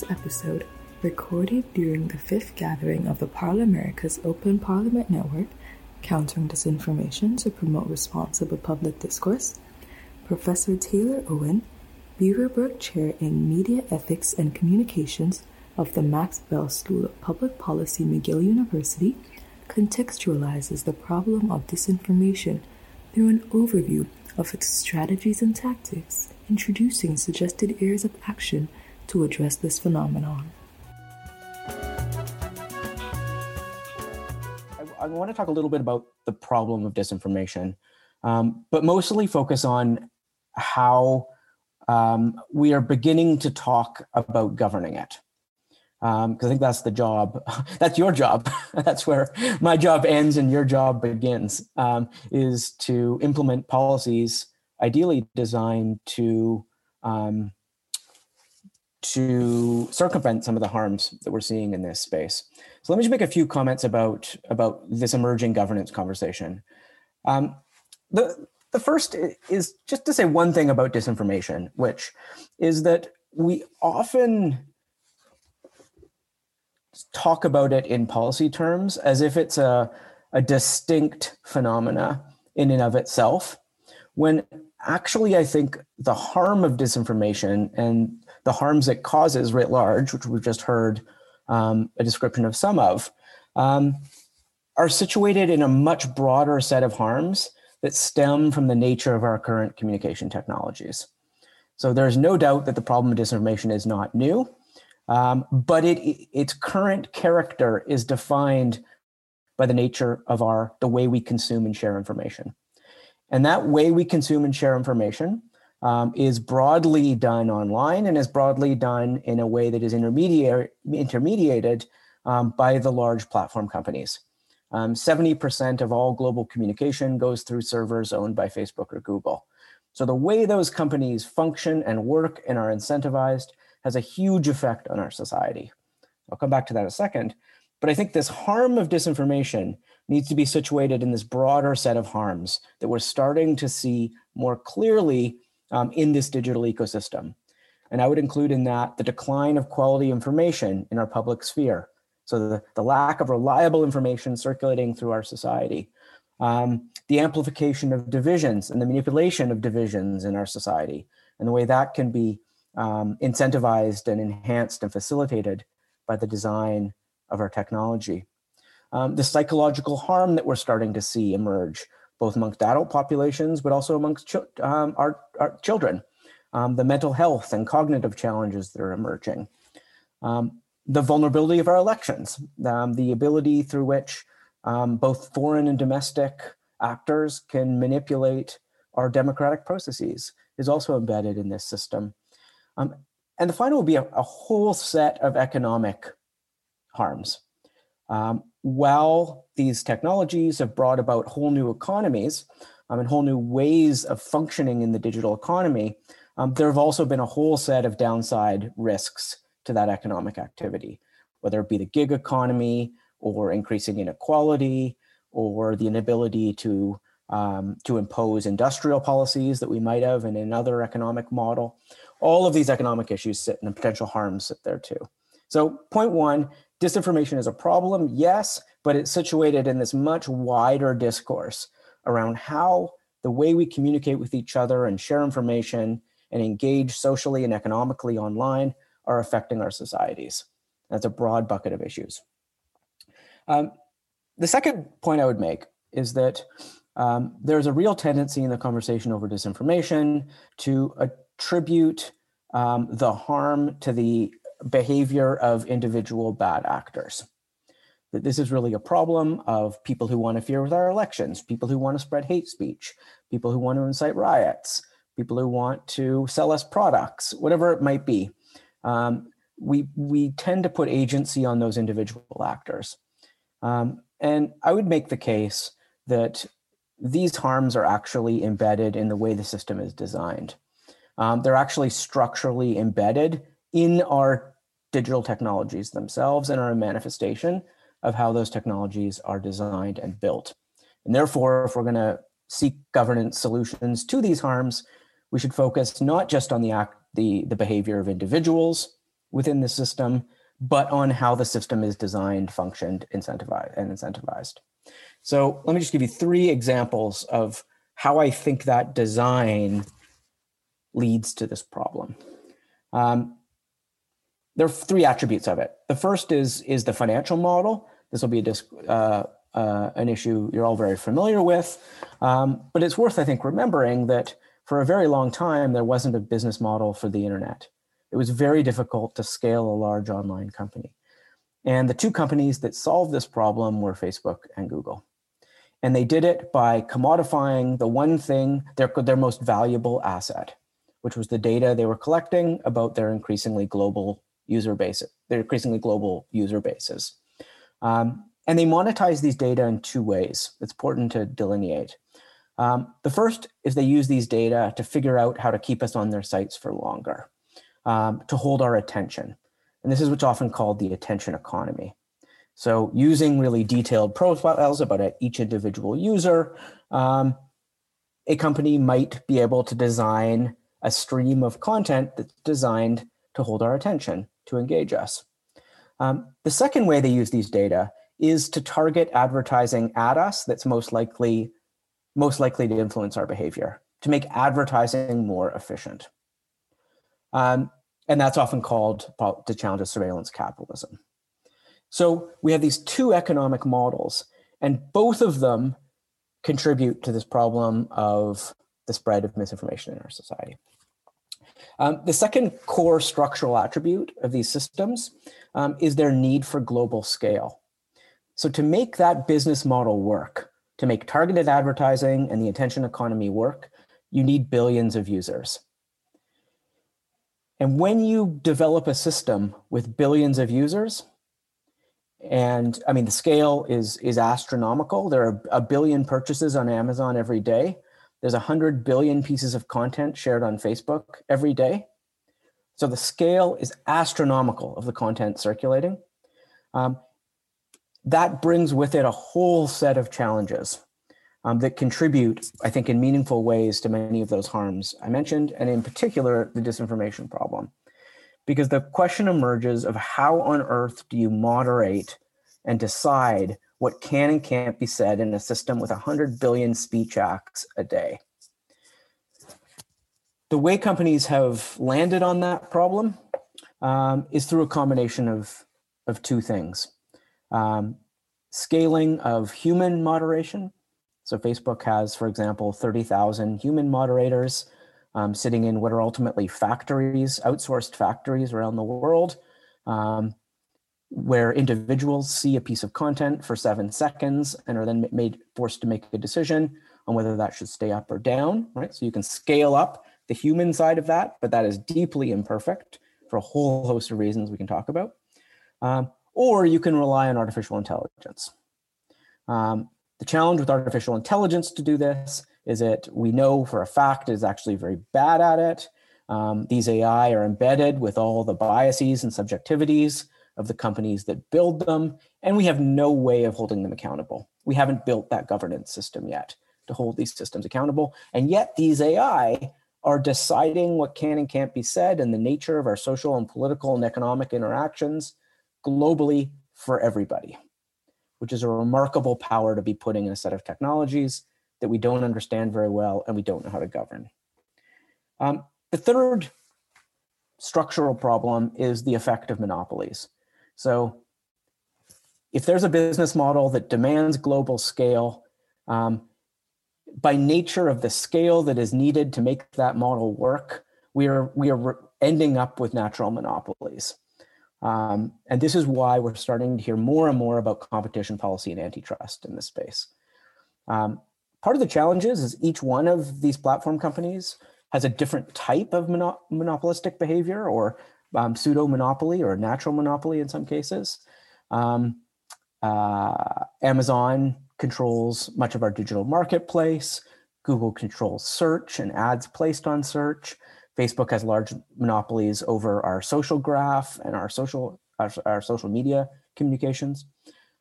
this episode, recorded during the fifth gathering of the ParlAmericas Open Parliament Network, Countering Disinformation to Promote Responsible Public Discourse, Professor Taylor Owen, Beaverbrook Chair in Media Ethics and Communications of the Max Bell School of Public Policy, McGill University, contextualizes the problem of disinformation through an overview of its strategies and tactics, introducing suggested areas of action to address this phenomenon. I, want to talk a little bit about the problem of disinformation, um, but mostly focus on how um, we are beginning to talk about governing it. Because um, I think that's the job. that's your job. that's where my job ends and your job begins. Um, is to implement policies, ideally designed to um, to circumvent some of the harms that we're seeing in this space. So let me just make a few comments about about this emerging governance conversation. Um, the the first is just to say one thing about disinformation, which is that we often talk about it in policy terms as if it's a, a distinct phenomena in and of itself, when actually I think the harm of disinformation and the harms it causes writ large, which we've just heard um, a description of some of, um, are situated in a much broader set of harms that stem from the nature of our current communication technologies. So there's no doubt that the problem of disinformation is not new, um, but it, its current character is defined by the nature of our the way we consume and share information. And that way we consume and share information um, is broadly done online and is broadly done in a way that is intermediated um, by the large platform companies. Um, 70% of all global communication goes through servers owned by Facebook or Google. So the way those companies function and work and are incentivized has a huge effect on our society. I'll come back to that in a second. But I think this harm of disinformation needs to be situated in this broader set of harms that we're starting to see more clearly um, in this digital ecosystem. And I would include in that the decline of quality information in our public sphere, so the, the lack of reliable information circulating through our society, um, the amplification of divisions and the manipulation of divisions in our society, and the way that can be um, incentivized and enhanced and facilitated by the design of our technology. Um, the psychological harm that we're starting to see emerge, both amongst adult populations, but also amongst ch um, our, our, children, um, the mental health and cognitive challenges that are emerging. Um, the vulnerability of our elections, um, the ability through which um, both foreign and domestic actors can manipulate our democratic processes is also embedded in this system. Um, and the final will be a, a, whole set of economic harms. Um, while these technologies have brought about whole new economies um, and whole new ways of functioning in the digital economy, um, there have also been a whole set of downside risks to that economic activity, whether it be the gig economy or increasing inequality or the inability to um, to impose industrial policies that we might have in another economic model. All of these economic issues sit and the potential harms sit there too. So point one, disinformation is a problem, yes, but it's situated in this much wider discourse around how the way we communicate with each other and share information and engage socially and economically online are affecting our societies. That's a broad bucket of issues. Um, the second point I would make is that um, there's a real tendency in the conversation over disinformation to attribute um, the harm to the behavior of individual bad actors. That this is really a problem of people who want to fear with our elections, people who want to spread hate speech, people who want to incite riots, people who want to sell us products, whatever it might be. Um, we, we tend to put agency on those individual actors. Um, and I would make the case that these harms are actually embedded in the way the system is designed. Um, they're actually structurally embedded in our digital technologies themselves and are a manifestation of how those technologies are designed and built. And therefore, if we're going to seek governance solutions to these harms, we should focus not just on the act, the, the behavior of individuals within the system, but on how the system is designed, functioned, incentivized, and incentivized. So let me just give you three examples of how I think that design leads to this problem. Um, there are three attributes of it. The first is is the financial model. This will be a uh, uh, an issue you're all very familiar with, um, but it's worth I think remembering that for a very long time there wasn't a business model for the internet. It was very difficult to scale a large online company, and the two companies that solved this problem were Facebook and Google. And they did it by commodifying the one thing, their, their most valuable asset, which was the data they were collecting about their increasingly global user base, their increasingly global user bases. Um, and they monetize these data in two ways. It's important to delineate. Um, the first is they use these data to figure out how to keep us on their sites for longer, um, to hold our attention. And this is what's often called the attention economy. So using really detailed profiles about each individual user, um, a company might be able to design a stream of content that's designed to hold our attention, to engage us. Um, the second way they use these data is to target advertising at us that's most likely most likely to influence our behavior, to make advertising more efficient. Um, and that's often called the challenge of surveillance capitalism. So we have these two economic models, and both of them contribute to this problem of the spread of misinformation in our society. Um, the second core structural attribute of these systems um, is their need for global scale. So, to make that business model work, to make targeted advertising and the attention economy work, you need billions of users. And when you develop a system with billions of users, and I mean the scale is is astronomical. There are a billion purchases on Amazon every day. There's a hundred billion pieces of content shared on Facebook every day. So the scale is astronomical of the content circulating. Um, that brings with it a whole set of challenges um, that contribute, I think, in meaningful ways to many of those harms I mentioned, and in particular, the disinformation problem because the question emerges of how on earth do you moderate and decide what can and can't be said in a system with 100 billion speech acts a day. The way companies have landed on that problem um, is through a combination of, of two things. Um, scaling of human moderation. So Facebook has, for example, 30,000 human moderators um, sitting in what are ultimately factories, outsourced factories around the world, um, where individuals see a piece of content for seven seconds and are then made forced to make a decision on whether that should stay up or down. Right, so you can scale up the human side of that, but that is deeply imperfect for a whole host of reasons we can talk about. Um, or you can rely on artificial intelligence. Um, the challenge with artificial intelligence to do this is it we know for a fact is actually very bad at it. Um, these AI are embedded with all the biases and subjectivities of the companies that build them, and we have no way of holding them accountable. We haven't built that governance system yet to hold these systems accountable. And yet, these AI are deciding what can and can't be said and the nature of our social and political and economic interactions globally for everybody, which is a remarkable power to be putting in a set of technologies that we don't understand very well and we don't know how to govern. Um, the third structural problem is the effect of monopolies. So if there's a business model that demands global scale, um, by nature of the scale that is needed to make that model work, we are we are ending up with natural monopolies. Um, and this is why we're starting to hear more and more about competition policy and antitrust in this space. Um, part of the challenges is each one of these platform companies has a different type of mono- monopolistic behavior or um, pseudo monopoly or natural monopoly in some cases. Um, uh, Amazon controls much of our digital marketplace. Google controls search and ads placed on search. Facebook has large monopolies over our social graph and our social our, our social media communications.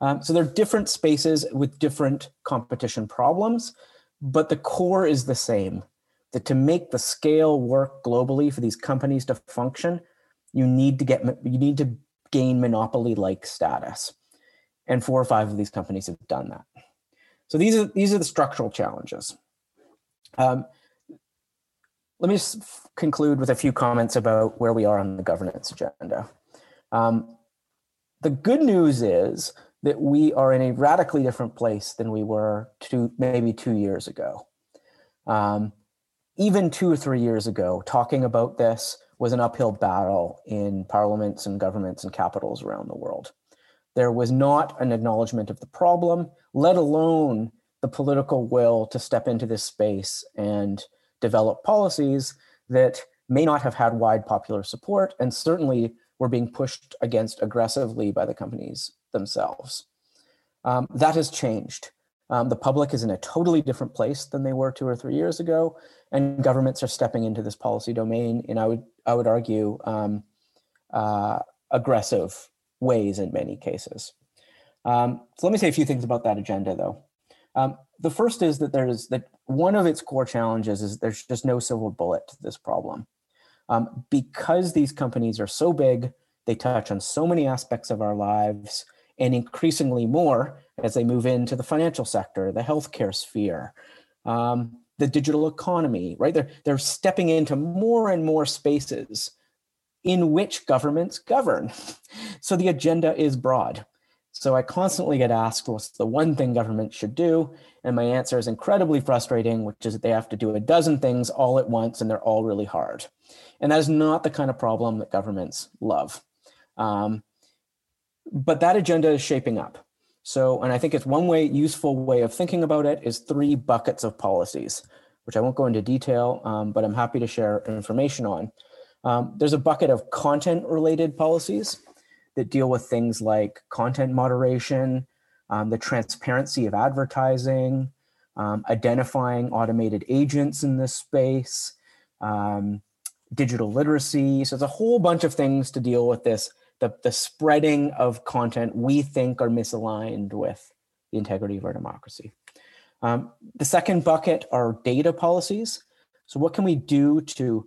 Um, so they're different spaces with different competition problems, but the core is the same. That to make the scale work globally for these companies to function, you need to get you need to gain monopoly like status. And four or five of these companies have done that. So these are these are the structural challenges. Um, let me just conclude with a few comments about where we are on the governance agenda. Um, the good news is that we are in a radically different place than we were two maybe two years ago. Um, even two or three years ago talking about this was an uphill battle in parliaments and governments and capitals around the world. There was not an acknowledgement of the problem, let alone the political will to step into this space and develop policies that may not have had wide popular support and certainly were being pushed against aggressively by the companies themselves. Um, that has changed. Um, the public is in a totally different place than they were two or three years ago, and governments are stepping into this policy domain in I would I would argue um, uh, aggressive ways in many cases. Um, so let me say a few things about that agenda, though. Um, the first is that there's that one of its core challenges is there's just no silver bullet to this problem. Um, because these companies are so big, they touch on so many aspects of our lives, and increasingly more as they move into the financial sector, the healthcare sphere, um, the digital economy, right? They're, they're stepping into more and more spaces in which governments govern. So the agenda is broad. So I constantly get asked, what's the one thing government should do? And my answer is incredibly frustrating, which is that they have to do a dozen things all at once and they're all really hard. And that is not the kind of problem that governments love. Um, but that agenda is shaping up. So, and I think it's one way, useful way of thinking about it is three buckets of policies, which I won't go into detail, um, but I'm happy to share information on. Um, there's a bucket of content related policies that deal with things like content moderation, um, the transparency of advertising, um, identifying automated agents in this space, um, digital literacy. So, there's a whole bunch of things to deal with this the, the spreading of content we think are misaligned with the integrity of our democracy. Um, the second bucket are data policies. So what can we do to,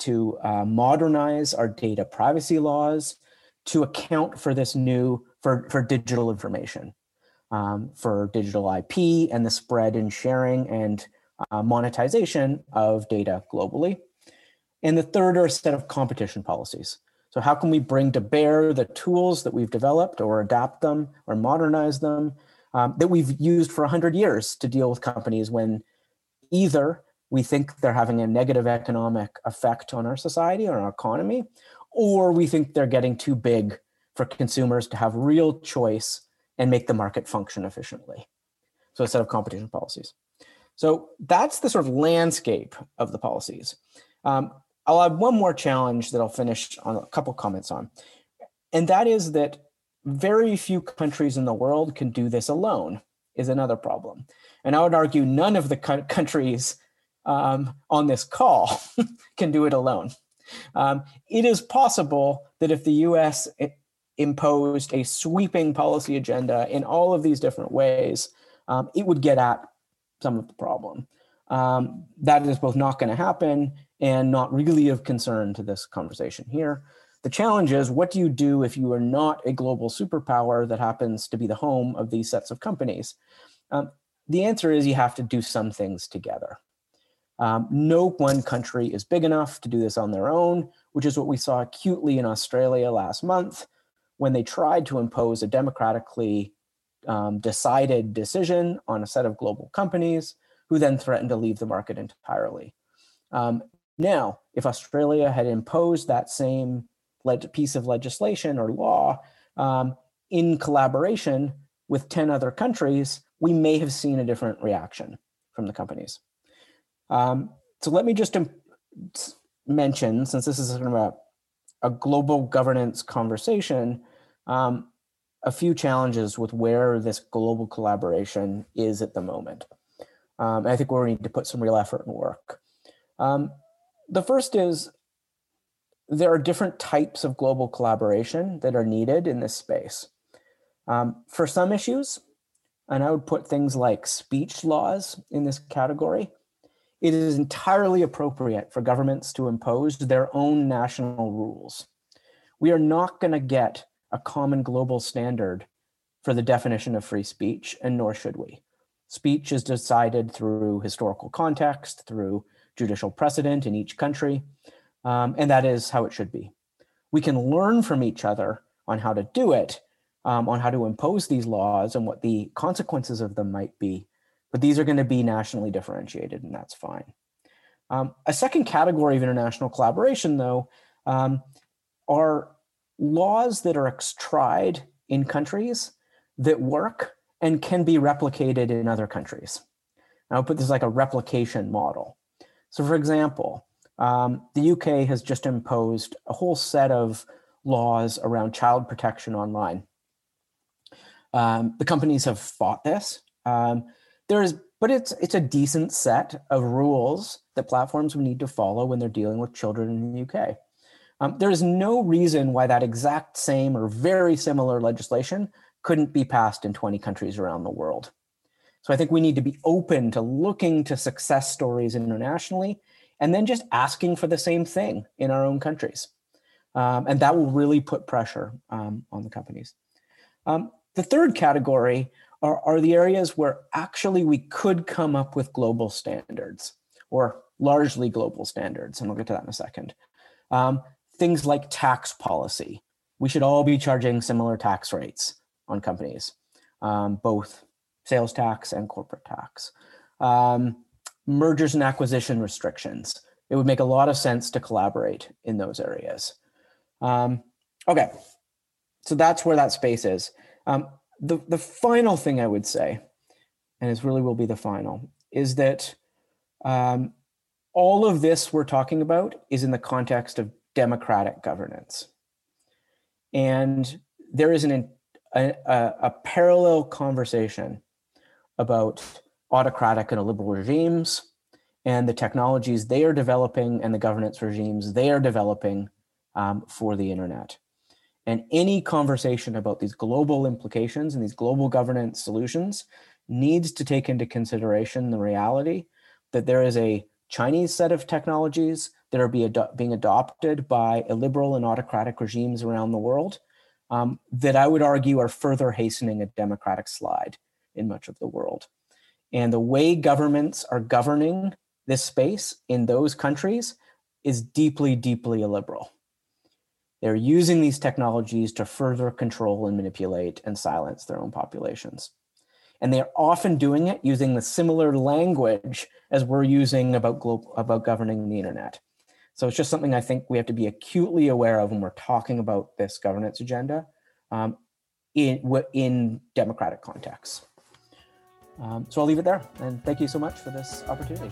to uh, modernize our data privacy laws to account for this new, for, for digital information, um, for digital IP and the spread and sharing and uh, monetization of data globally. And the third are a set of competition policies. So how can we bring to bear the tools that we've developed or adapt them or modernize them um, that we've used for 100 years to deal with companies when either we think they're having a negative economic effect on our society or our economy, or we think they're getting too big for consumers to have real choice and make the market function efficiently. So a set of competition policies. So that's the sort of landscape of the policies. Um, I'll add one more challenge that I'll finish on a couple comments on. And that is that very few countries in the world can do this alone, is another problem. And I would argue none of the countries um, on this call can do it alone. Um, it is possible that if the US imposed a sweeping policy agenda in all of these different ways, um, it would get at some of the problem. Um, that is both not going to happen and not really of concern to this conversation here. The challenge is what do you do if you are not a global superpower that happens to be the home of these sets of companies? Um, the answer is you have to do some things together. Um, no one country is big enough to do this on their own, which is what we saw acutely in Australia last month when they tried to impose a democratically um, decided decision on a set of global companies who then threatened to leave the market entirely. Um, now, if Australia had imposed that same piece of legislation or law um, in collaboration with 10 other countries, we may have seen a different reaction from the companies. Um, so let me just mention, since this is sort of a, a global governance conversation, um, a few challenges with where this global collaboration is at the moment. Um, I think we need to put some real effort and work. Um, the first is there are different types of global collaboration that are needed in this space. Um, for some issues, and I would put things like speech laws in this category, it is entirely appropriate for governments to impose their own national rules. we are not going to get a common global standard for the definition of free speech, and nor should we. Speech is decided through historical context, through judicial precedent in each country, um, and that is how it should be. We can learn from each other on how to do it, um, on how to impose these laws and what the consequences of them might be, but these are going to be nationally differentiated, and that's fine. Um, a second category of international collaboration, though, um, are laws that are tried in countries that work and can be replicated in other countries. I'll put this like a replication model. So, for example, um, the UK has just imposed a whole set of laws around child protection online. Um, the companies have fought this. Um, there is, but it's it's a decent set of rules that platforms would need to follow when they're dealing with children in the UK. Um, there is no reason why that exact same or very similar legislation couldn't be passed in 20 countries around the world. So I think we need to be open to looking to success stories internationally and then just asking for the same thing in our own countries. Um, and that will really put pressure um, on the companies. Um, the third category are, are the areas where actually we could come up with global standards or largely global standards. And we'll get to that in a second. Um, things like tax policy. We should all be charging similar tax rates on companies, um, both sales tax and corporate tax. Um, mergers and acquisition restrictions. It would make a lot of sense to collaborate in those areas. Um, okay, so that's where that space is. Um, the, the final thing I would say, and it really will be the final, is that um, all of this we're talking about is in the context of democratic governance. And there is an, a, a, a parallel conversation about autocratic and liberal regimes and the technologies they are developing and the governance regimes they are developing um, for the internet. And any conversation about these global implications and these global governance solutions needs to take into consideration the reality that there is a Chinese set of technologies that are be ad- being adopted by illiberal and autocratic regimes around the world um, that I would argue are further hastening a democratic slide in much of the world. And the way governments are governing this space in those countries is deeply, deeply illiberal. They're using these technologies to further control and manipulate and silence their own populations. And they're often doing it using the similar language as we're using about, global, about governing the internet. So it's just something I think we have to be acutely aware of when we're talking about this governance agenda um, in, in democratic contexts. Um, so I'll leave it there. And thank you so much for this opportunity.